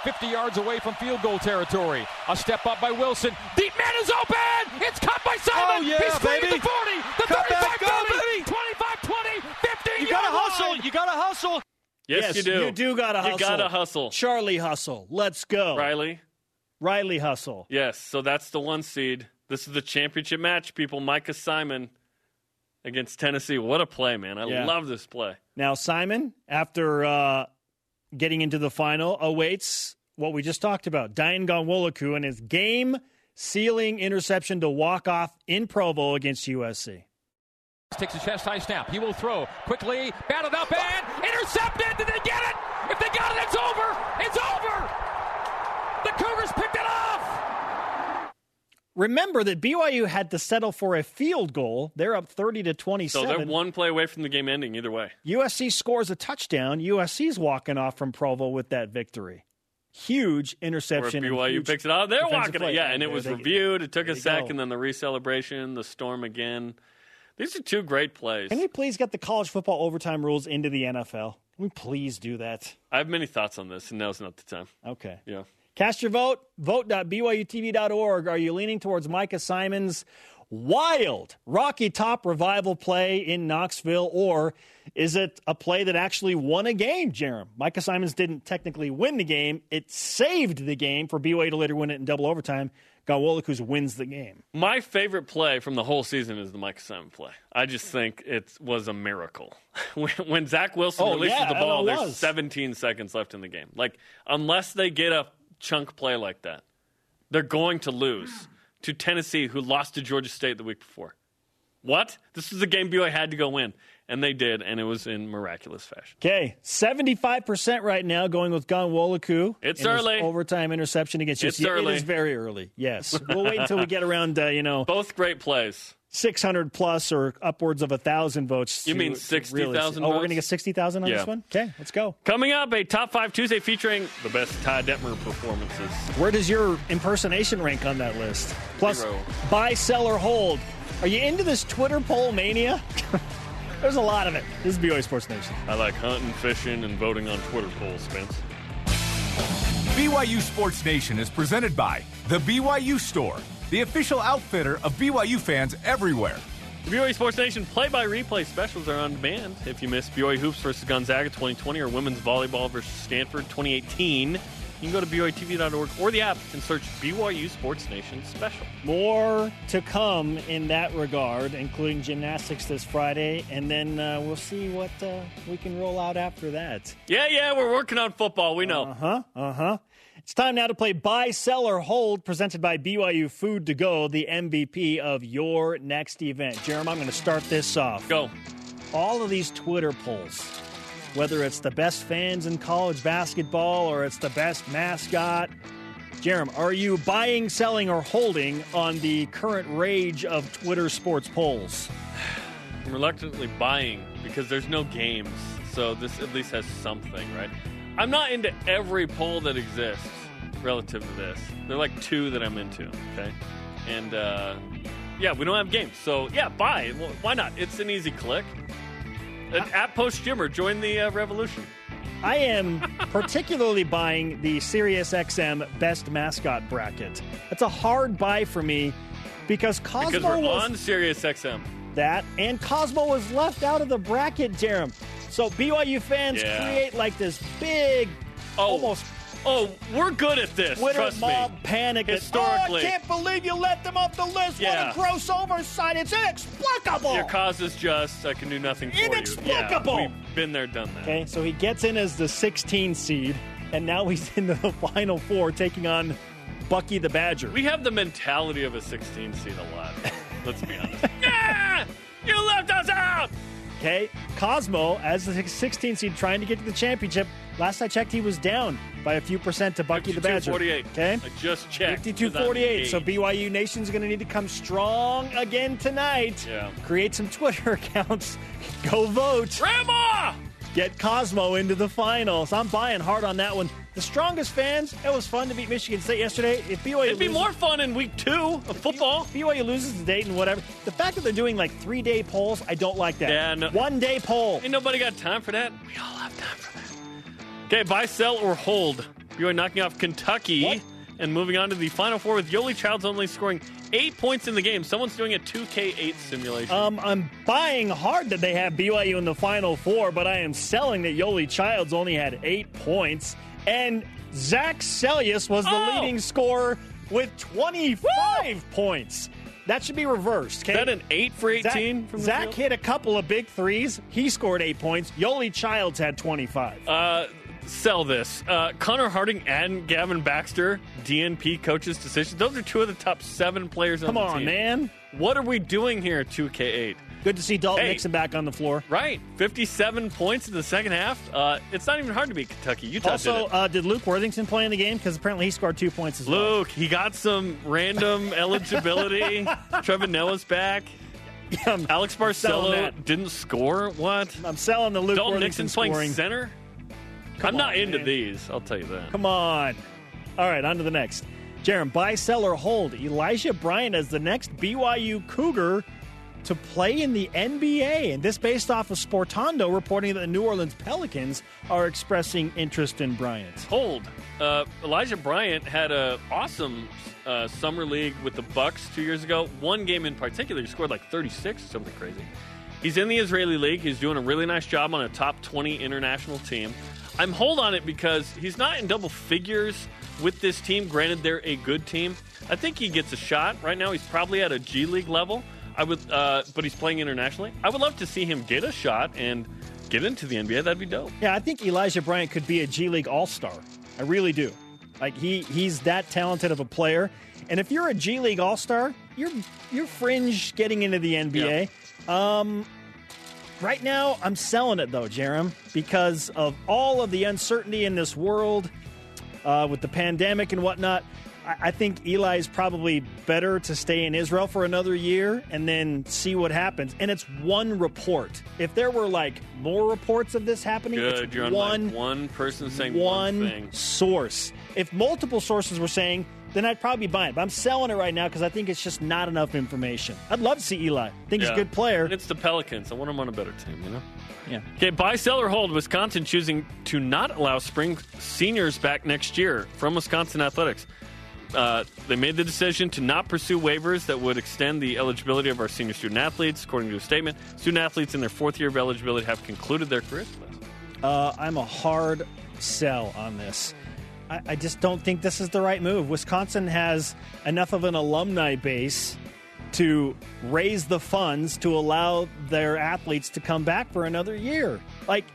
50 yards away from field goal territory. A step up by Wilson. Deep man is open. It's caught by Simon. Oh, yeah, He's free baby. the 40, the Cut 35, back, go, 30, baby. 25, 20, 15 You gotta hustle. line. You gotta hustle. Yes, Yes, you do. you do gotta hustle. You gotta hustle. Charlie Hustle. Let's go. Riley? Riley Hustle. Yes, so that's the one seed. This is the championship match, people. Micah Simon against Tennessee. What a play, man. I Yeah. love this play. Now, Simon, after uh, getting into the final, awaits what we just talked about Dayan Ghanwoloku and his game sealing interception to walk off in Provo against USC. Takes a chest high snap. He will throw quickly, batted up and intercepted. Did they get it? If they got it, it's over. It's over. The Cougars picked it off. Remember that BYU had to settle for a field goal. They're up 30 to 27. So they're one play away from the game ending either way. USC scores a touchdown. USC's walking off from Provo with that victory. Huge Where interception. and BYU huge picks it out. They're walking play. it. Yeah, and it was they- reviewed. It took a you sec, go. and then the re celebration, the storm again. These are two great plays. Can we please get the college football overtime rules into the NFL? Can we please do that? I have many thoughts on this, and now's not the time. Okay. Yeah. Cast your vote. Vote.byutv.org. Are you leaning towards Micah Simon's wild Rocky Top revival play in Knoxville, or is it a play that actually won a game, Jarom? Micah Simons didn't technically win the game. It saved the game for BYU to later win it in double overtime. Ghanwoloku's wins the game. My favorite play from the whole season is the Micah Simon play. I just think it was a miracle. when, when Zach Wilson Oh, releases yeah, the ball, there's was. 17 seconds left in the game. Like, unless they get a chunk play like that, they're going to lose. To Tennessee, who lost to Georgia State the week before. What? This was a game BYU had to go win, and they did, and it was in miraculous fashion. Okay, seventy-five percent right now going with Ghanwoloku. It's early. overtime interception against It's UC. early. It is very early. Yes, we'll wait until we get around. Uh, you know, Both great plays. Six hundred plus or upwards of a thousand votes. You mean to 60,000 really- Oh, we're going to get sixty thousand on Yeah. this one. Okay, let's go. Coming up, a top five Tuesday featuring the best Ty Detmer performances. Where does your impersonation rank on that list? Plus, Zero. buy, sell, or hold. Are you into this Twitter poll mania? There's a lot of it. This is BYU Sports Nation. I like hunting, fishing, and voting on Twitter polls, Spence. BYU Sports Nation is presented by The BYU Store, the official outfitter of BYU fans everywhere. The BYU Sports Nation play-by-replay specials are on demand. If you missed BYU hoops versus Gonzaga 2020 or women's volleyball versus Stanford 2018, you can go to BYUTV.org or the app and search BYU Sports Nation special. More to come in that regard, including gymnastics this Friday, and then uh, we'll see what uh, we can roll out after that. Yeah, yeah, we're working on football. We know. Uh huh. Uh huh. It's time now to play Buy, Sell, or Hold, presented by BYU Food to Go, the MVP of your next event. Jeremy, I'm going to start this off. Go. All of these Twitter polls, whether it's the best fans in college basketball or it's the best mascot, Jeremy, are you buying, selling, or holding on the current rage of Twitter sports polls? I'm reluctantly buying because there's no games, so this at least has something, right? I'm not into every poll that exists relative to this. There are like two that I'm into, okay? And uh, yeah, we don't have games, so yeah, buy. Well, why not? It's an easy click. At, at Post Jimmer, join the uh, revolution. I am particularly buying the SiriusXM Best Mascot bracket. That's a hard buy for me because Cosmo Because we're was on Sirius XM. that, and Cosmo was left out of the bracket, Jarom. So BYU fans Yeah. create like this big, Oh. almost Oh, we're good at this. Twitter trust mob me. panic. Historically. oh, I can't believe you let them off the list. Yeah. What a gross oversight. It's inexplicable. Your cause is just. I can do nothing for you. Inexplicable. Yeah, we've been there, done that. Okay, so he gets in as the 16 seed, and now he's in the final four taking on Bucky the Badger. We have the mentality of a 16 seed a lot. Let's be honest. yeah! You left us out! Okay, Cosmo as the 16 seed trying to get to the championship. Last I checked, he was down by a few percent to Bucky the Badger. 48. Okay, I just checked. 52 48. So BYU Nation's going to need to come strong again tonight. Yeah. Create some Twitter accounts. Go vote. Grandma! Get Cosmo into the finals. I'm buying hard on that one. The strongest fans, it was fun to beat Michigan State yesterday. If BYU It'd be loses- more fun in week two of football. BYU loses to Dayton, whatever. The fact that they're doing like three day polls, I don't like that. Yeah, no- One day poll. Ain't nobody got time for that. We all have time for that. Okay, buy, sell, or hold. BYU knocking off Kentucky What? And moving on to the Final Four with Yoli Childs only scoring eight points in the game. Someone's doing a 2K8 simulation. Um, I'm buying hard that they have BYU in the final four, but I am selling that Yoli Childs only had eight points. And Zach Seljaas was the Oh! leading scorer with 25 points. That should be reversed. Okay? Is that an 8 for 18 Zach, from the Zach hit a couple of big threes. He scored eight points. Yoli Childs had 25. Uh, sell this. Uh, Connor Harding and Gavin Baxter, DNP coaches' decision. Those are two of the top seven players Come on the team? Come on, man. What are we doing here, 2K8? Good to see Dalton Hey. Nixon back on the floor. Right, 57 points in the second half. Uh, it's not even hard to beat Kentucky. Utah Also, did it. uh, did Luke Worthington play in the game? Because apparently he scored two points as well. Luke, he got some random eligibility. Trevor Noah's back. I'm, Alex Barcelo didn't score. What? I'm selling the Luke Dalton Worthington Nixon playing scoring. center? Come I'm not on, into man. these. I'll tell you that. Come on. All right, on to the next. Jarom, buy, sell, or hold. Elijah Bryant as the next BYU Cougar to play in the NBA. And this based off of Sportando reporting that the New Orleans Pelicans are expressing interest in Bryant. Hold. Uh, Elijah Bryant had a awesome uh, summer league with the Bucks two years ago. One game in particular, he scored like 36, something crazy. He's in the Israeli league. He's doing a really nice job on a top 20 international team. I'm hold on it because he's not in double figures with this team. Granted, they're a good team. I think he gets a shot. Right now, he's probably at a G League level. I would, uh, but he's playing internationally. I would love to see him get a shot and get into the NBA. That'd be dope. Yeah, I think Elijah Bryant could be a G League All Star. I really do. Like he he's that talented of a player. And if you're a G League All Star, you're you're fringe getting into the NBA. Um, right now, I'm selling it though, Jarom, because of all of the uncertainty in this world uh, with the pandemic and whatnot. I, I think Eli is probably better to stay in Israel for another year and then see what happens. And it's one report. If there were like more reports of this happening, Good. it's one one person saying one, one thing. source. If multiple sources were saying, then I'd probably be buying it. But I'm selling it right now because I think it's just not enough information. I'd love to see Eli. I think he's a good player. And it's the Pelicans. I want him on a better team, you know? Yeah. Okay, buy, sell, or hold. Wisconsin choosing to not allow spring seniors back next year from Wisconsin Athletics. Uh, they made the decision to not pursue waivers that would extend the eligibility of our senior student athletes. According to a statement, student athletes in their fourth year of eligibility have concluded their careers. Uh, I'm a hard sell on this. I, I just don't think this is the right move. Wisconsin has enough of an alumni base to raise the funds to allow their athletes to come back for another year. Like,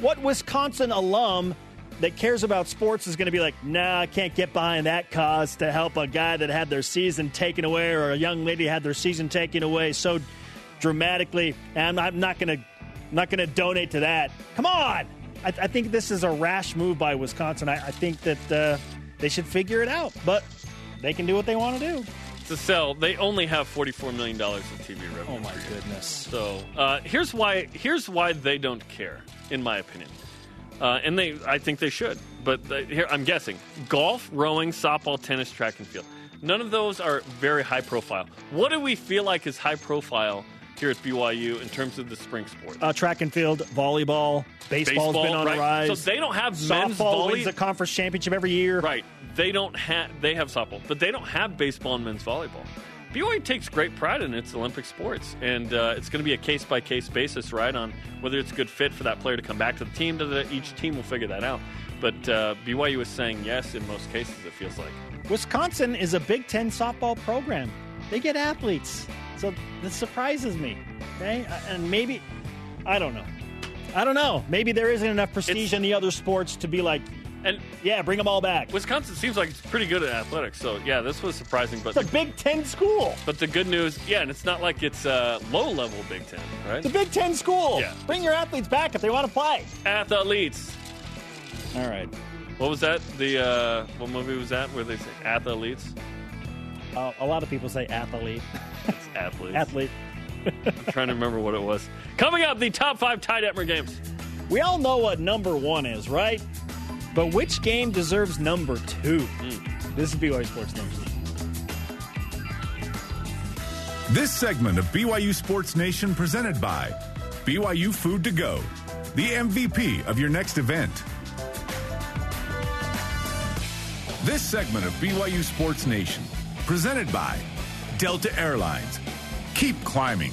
what Wisconsin alum that cares about sports is going to be like, nah, I can't get behind that cause to help a guy that had their season taken away or a young lady had their season taken away so dramatically, and I'm not going to not going to donate to that. Come on! I, I think this is a rash move by Wisconsin. I, I think that uh, they should figure it out, but they can do what they want to do. To sell, they only have $44 million in TV revenue. Oh my goodness! So uh, here's why. Here's why they don't care, in my opinion. Uh, and they, I think they should. But the, here, I'm guessing: golf, rowing, softball, tennis, track and field. None of those are very high profile. What do we feel like is high profile here at BYU in terms of the spring sports? Uh, track and field, volleyball, baseball's Baseball, been on right? a rise. So they don't have men's softball volley. wins the conference championship every year. Right. They don't have. They have softball, but they don't have baseball and men's volleyball. BYU takes great pride in its Olympic sports, and uh, it's going to be a case by case basis, right, on whether it's a good fit for that player to come back to the team. To the, each team will figure that out. But uh, BYU is saying yes in most cases. It feels like. Wisconsin is a Big Ten softball program. They get athletes, so this surprises me. Okay, and maybe I don't know. I don't know. Maybe there isn't enough prestige It's- in the other sports to be like, And yeah, bring them all back. Wisconsin seems like it's pretty good at athletics. So yeah, this was surprising. But It's a Big Ten school. but the good news, yeah, and it's not like it's uh, low level Big Ten, right? It's a Big Ten school. Yeah. Bring your athletes back if they want to play. Athletes. All right. What was that? The uh, what movie was that? Where they say athletes? Uh, a lot of people say athlete. It's athletes. athlete. I'm trying to remember what it was. Coming up, the top five Ty Detmer games. We all know what number one is, right? But which game deserves number two? Hmm. This is BYU Sports Nation. This segment of BYU Sports Nation presented by BYU Food to Go, the MVP of your next event. This segment of BYU Sports Nation presented by Delta Airlines. Keep climbing.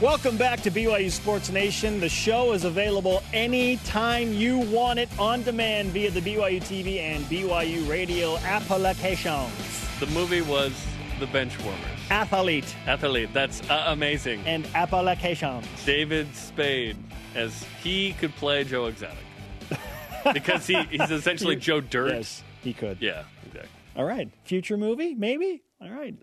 Welcome back to BYU Sports Nation. The show is available anytime you want it on demand via the BYU TV and BYU radio applications. The movie was The Benchwarmers. Athlete Athlete, that's uh, amazing. and applications. David Spade, as he could play Joe Exotic. because he, he's essentially Joe Dirt. Yes, he could. Yeah, exactly. All right. Future movie, maybe? All right.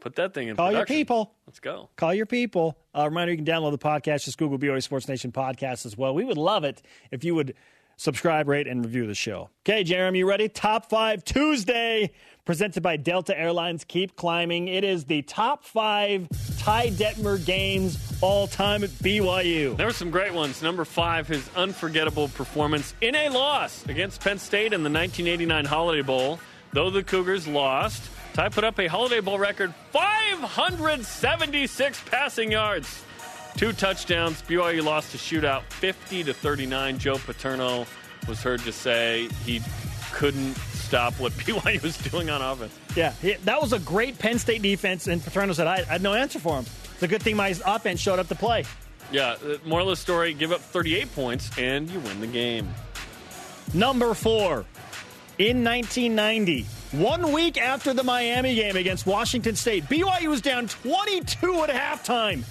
Put that thing in Call your people. Let's go. Call your people. Uh, reminder you can download the podcast. Just Google BYU Sports Nation podcast as well. We would love it if you would subscribe, rate, and review the show. Okay, Jeremy, you ready? Top five Tuesday, presented by Delta Airlines. Keep climbing. It is the top five Ty Detmer games all time at BYU. There were some great ones. Number five, his unforgettable performance in a loss against Penn State in the 1989 Holiday Bowl. Though the Cougars lost, Ty put up a Holiday Bowl record 576 passing yards, two touchdowns. BYU lost to shootout 50 to 39. Joe Paterno was heard to say he couldn't stop what BYU was doing on offense. Yeah, that was a great Penn State defense, and Paterno said, I, I had no answer for him. It's a good thing my offense showed up to play. Yeah, uh, moral of the story: give up 38 points and you win the game. Number four, in 1990, one week after the Miami game against Washington State, BYU was down 22 at halftime.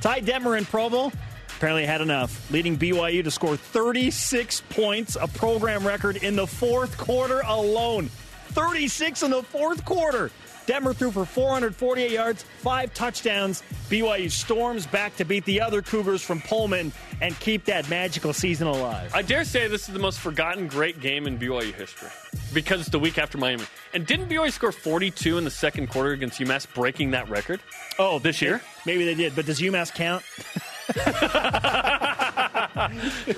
Ty Detmer and Provo apparently had enough, leading BYU to score 36 points, a program record in the fourth quarter alone. 36 in the fourth quarter. Detmer threw for 448 yards, five touchdowns. BYU storms back to beat the other Cougars from Pullman and keep that magical season alive. I dare say this is the most forgotten great game in BYU history because it's the week after Miami. And didn't BYU score 42 in the second quarter against UMass, breaking that record? Oh, this year? Maybe they did, but does UMass count?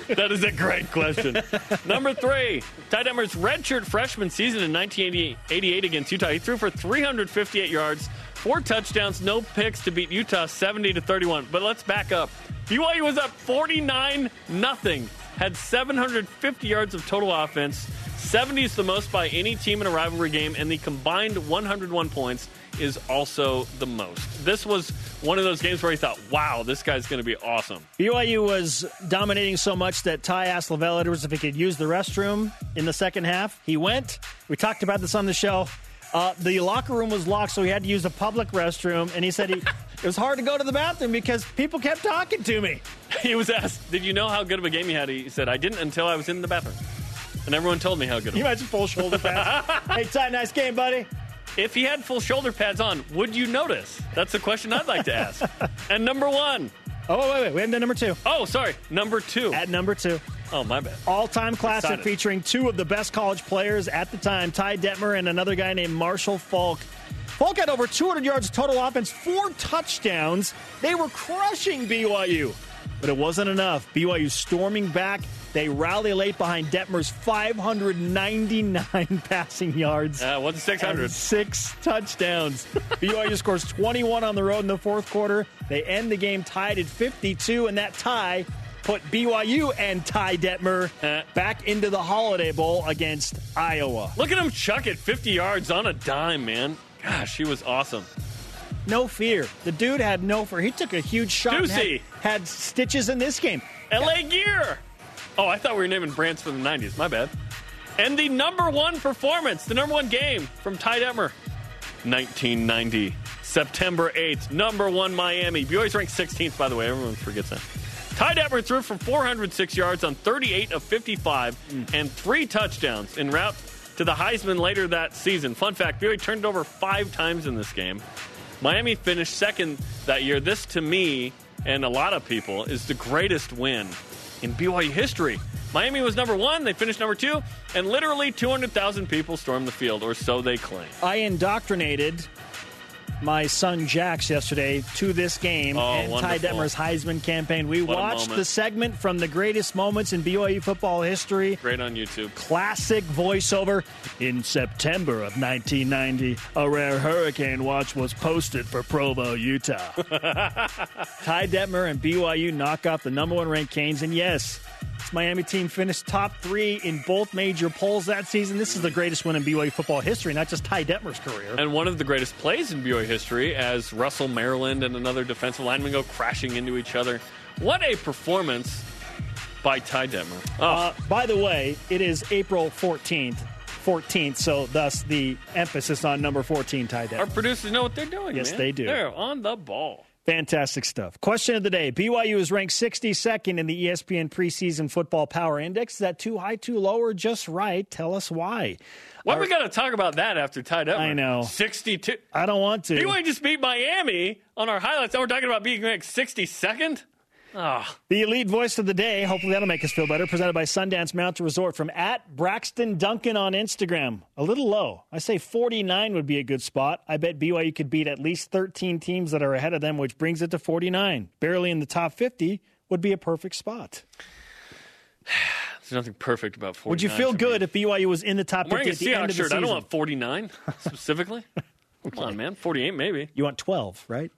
that is a great question. Number three, Ty Detmer's redshirt freshman season in 1988 against Utah. He threw for 358 yards, four touchdowns, no picks to beat Utah 70 to 31. But let's back up. BYU was up 49 nothing. Had 750 yards of total offense. 70 is the most by any team in a rivalry game, and the combined 101 points is also the most. This was one of those games where he thought, wow, this guy's going to be awesome. BYU was dominating so much that Ty asked LaVell Edwards if he could use the restroom in the second half. He went. We talked about this on the show. Uh, the locker room was locked, so he had to use a public restroom, and he said he, it was hard to go to the bathroom because people kept talking to me. He was asked, Did you know how good of a game you had? He said, I didn't until I was in the bathroom. And everyone told me how good it You was. imagine full shoulder pads. hey, Ty, nice game, buddy. If he had full shoulder pads on, would you notice? That's a question I'd like to ask. and number one. Oh, wait, wait, wait. We haven't done number two. Oh, sorry. Number two. At number two. Oh, my bad. All time classic Excited. featuring two of the best college players at the time, Ty Detmer and another guy named Marshall Faulk. Faulk had over 200 yards of total offense, four touchdowns. They were crushing BYU, but it wasn't enough. BYU storming back. They rally late behind Detmer's 599 passing yards. Uh, what's 600? six touchdowns. BYU scores 21 on the road in the fourth quarter. They end the game tied at 52, and that tie put BYU and Ty Detmer Uh. back into the Holiday Bowl against Iowa. Look at him chuck it 50 yards on a dime, man. Gosh, he was awesome. No fear. The dude had no fear. He took a huge shot. and Had, had stitches in this game. LA Gear. Oh, I thought we were naming brands from the 90s. My bad. And the number one performance, the number one game from Ty Detmer. 1990, September 8th, number one Miami. BYU's ranked 16th, by the way. Everyone forgets that. Ty Detmer threw for 406 yards on 38 of 55 hmm. and three touchdowns en route to the Heisman later that season. Fun fact BYU turned over five times in this game. Miami finished second that year. This, to me, and a lot of people, is the greatest win in BYU history. Miami was number one, they finished number two, and literally 200,000 people stormed the field, or so they claim. I indoctrinated my son Jax yesterday to this game Oh, and Ty. Detmer's Heisman campaign. We What watched the segment from the greatest moments in BYU football history. Great on YouTube. Classic voiceover. In September of 1990, a rare hurricane watch was posted for Provo, Utah. Ty Detmer and BYU knock off the number one ranked Canes, and yes, this Miami team finished top three in both major polls that season. This is the greatest win in BYU football history, not just Ty Detmer's career. And one of the greatest plays in BYU history as Russell Maryland and another defensive lineman go crashing into each other. What a performance by Ty Detmer. Oh, Uh, by the way, it is April 14th. 14th, so thus the emphasis on number 14, Ty Detmer. our producers know what they're doing. Yes, man. they do. They're on the ball. Fantastic stuff. Question of the day BYU is ranked 62nd in the ESPN preseason football power index. Is that too high, too low, or just right? Tell us why. Why Our- we got to talk about that after tied up? I know. 62. I don't want to. BYU just beat Miami on our highlights. Now we're talking about being ranked 62nd? Ah, The elite voice of the day, hopefully that'll make us feel better, presented by Sundance Mountain Resort from at Braxton Duncan on Instagram. A little low. I say 49 would be a good spot. I bet BYU could beat at least 13 teams that are ahead of them, which brings it to 49. Barely in the top 50 would be a perfect spot. there's nothing perfect about 49. Would you feel for me. good if BYU was in the top I'm 50 a at the end of the shirt. I don't want 49 specifically. Come on, man. 48 maybe. You want 12, right?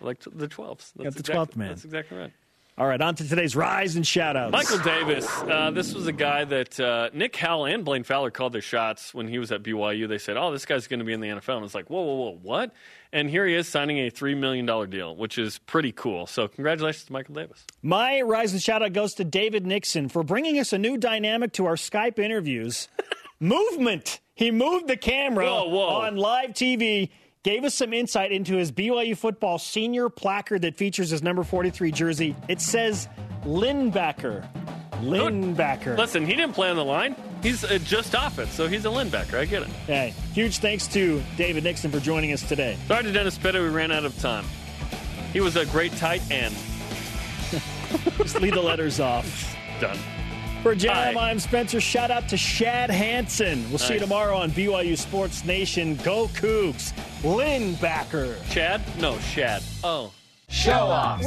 I like the 12s. That's the exactly, 12th man. That's exactly right. All right, on to today's rise and shoutouts. Michael Davis. Uh, this was a guy that uh, Nick Howell and Blaine Fowler called their shots when he was at BYU. They said, "Oh, this guy's going to be in the NFL," and it's like, "Whoa, whoa, whoa, what?" And here he is signing a three million dollar deal, which is pretty cool. So, congratulations to Michael Davis. My rise and shout out goes to David Nixon for bringing us a new dynamic to our Skype interviews. Movement. He moved the camera Whoa, whoa. on live TV gave us some insight into his BYU football senior placard that features his number 43 jersey. It says Lindbacker. Lindbacker. Listen, he didn't play on the line. He's uh, just off it, so he's a Lindbacker. I get it. Hey, huge thanks to David Nixon for joining us today. Sorry to Dennis Pitta, we ran out of time. He was a great tight end. Just leave the letters off. Done. For Jam, Hi. I'm Spencer. Shout out to Shad Hansen. We'll see you tomorrow on BYU Sports Nation. Go Cougs. Lindbacker. Chad? No, Shad. Oh. Show off.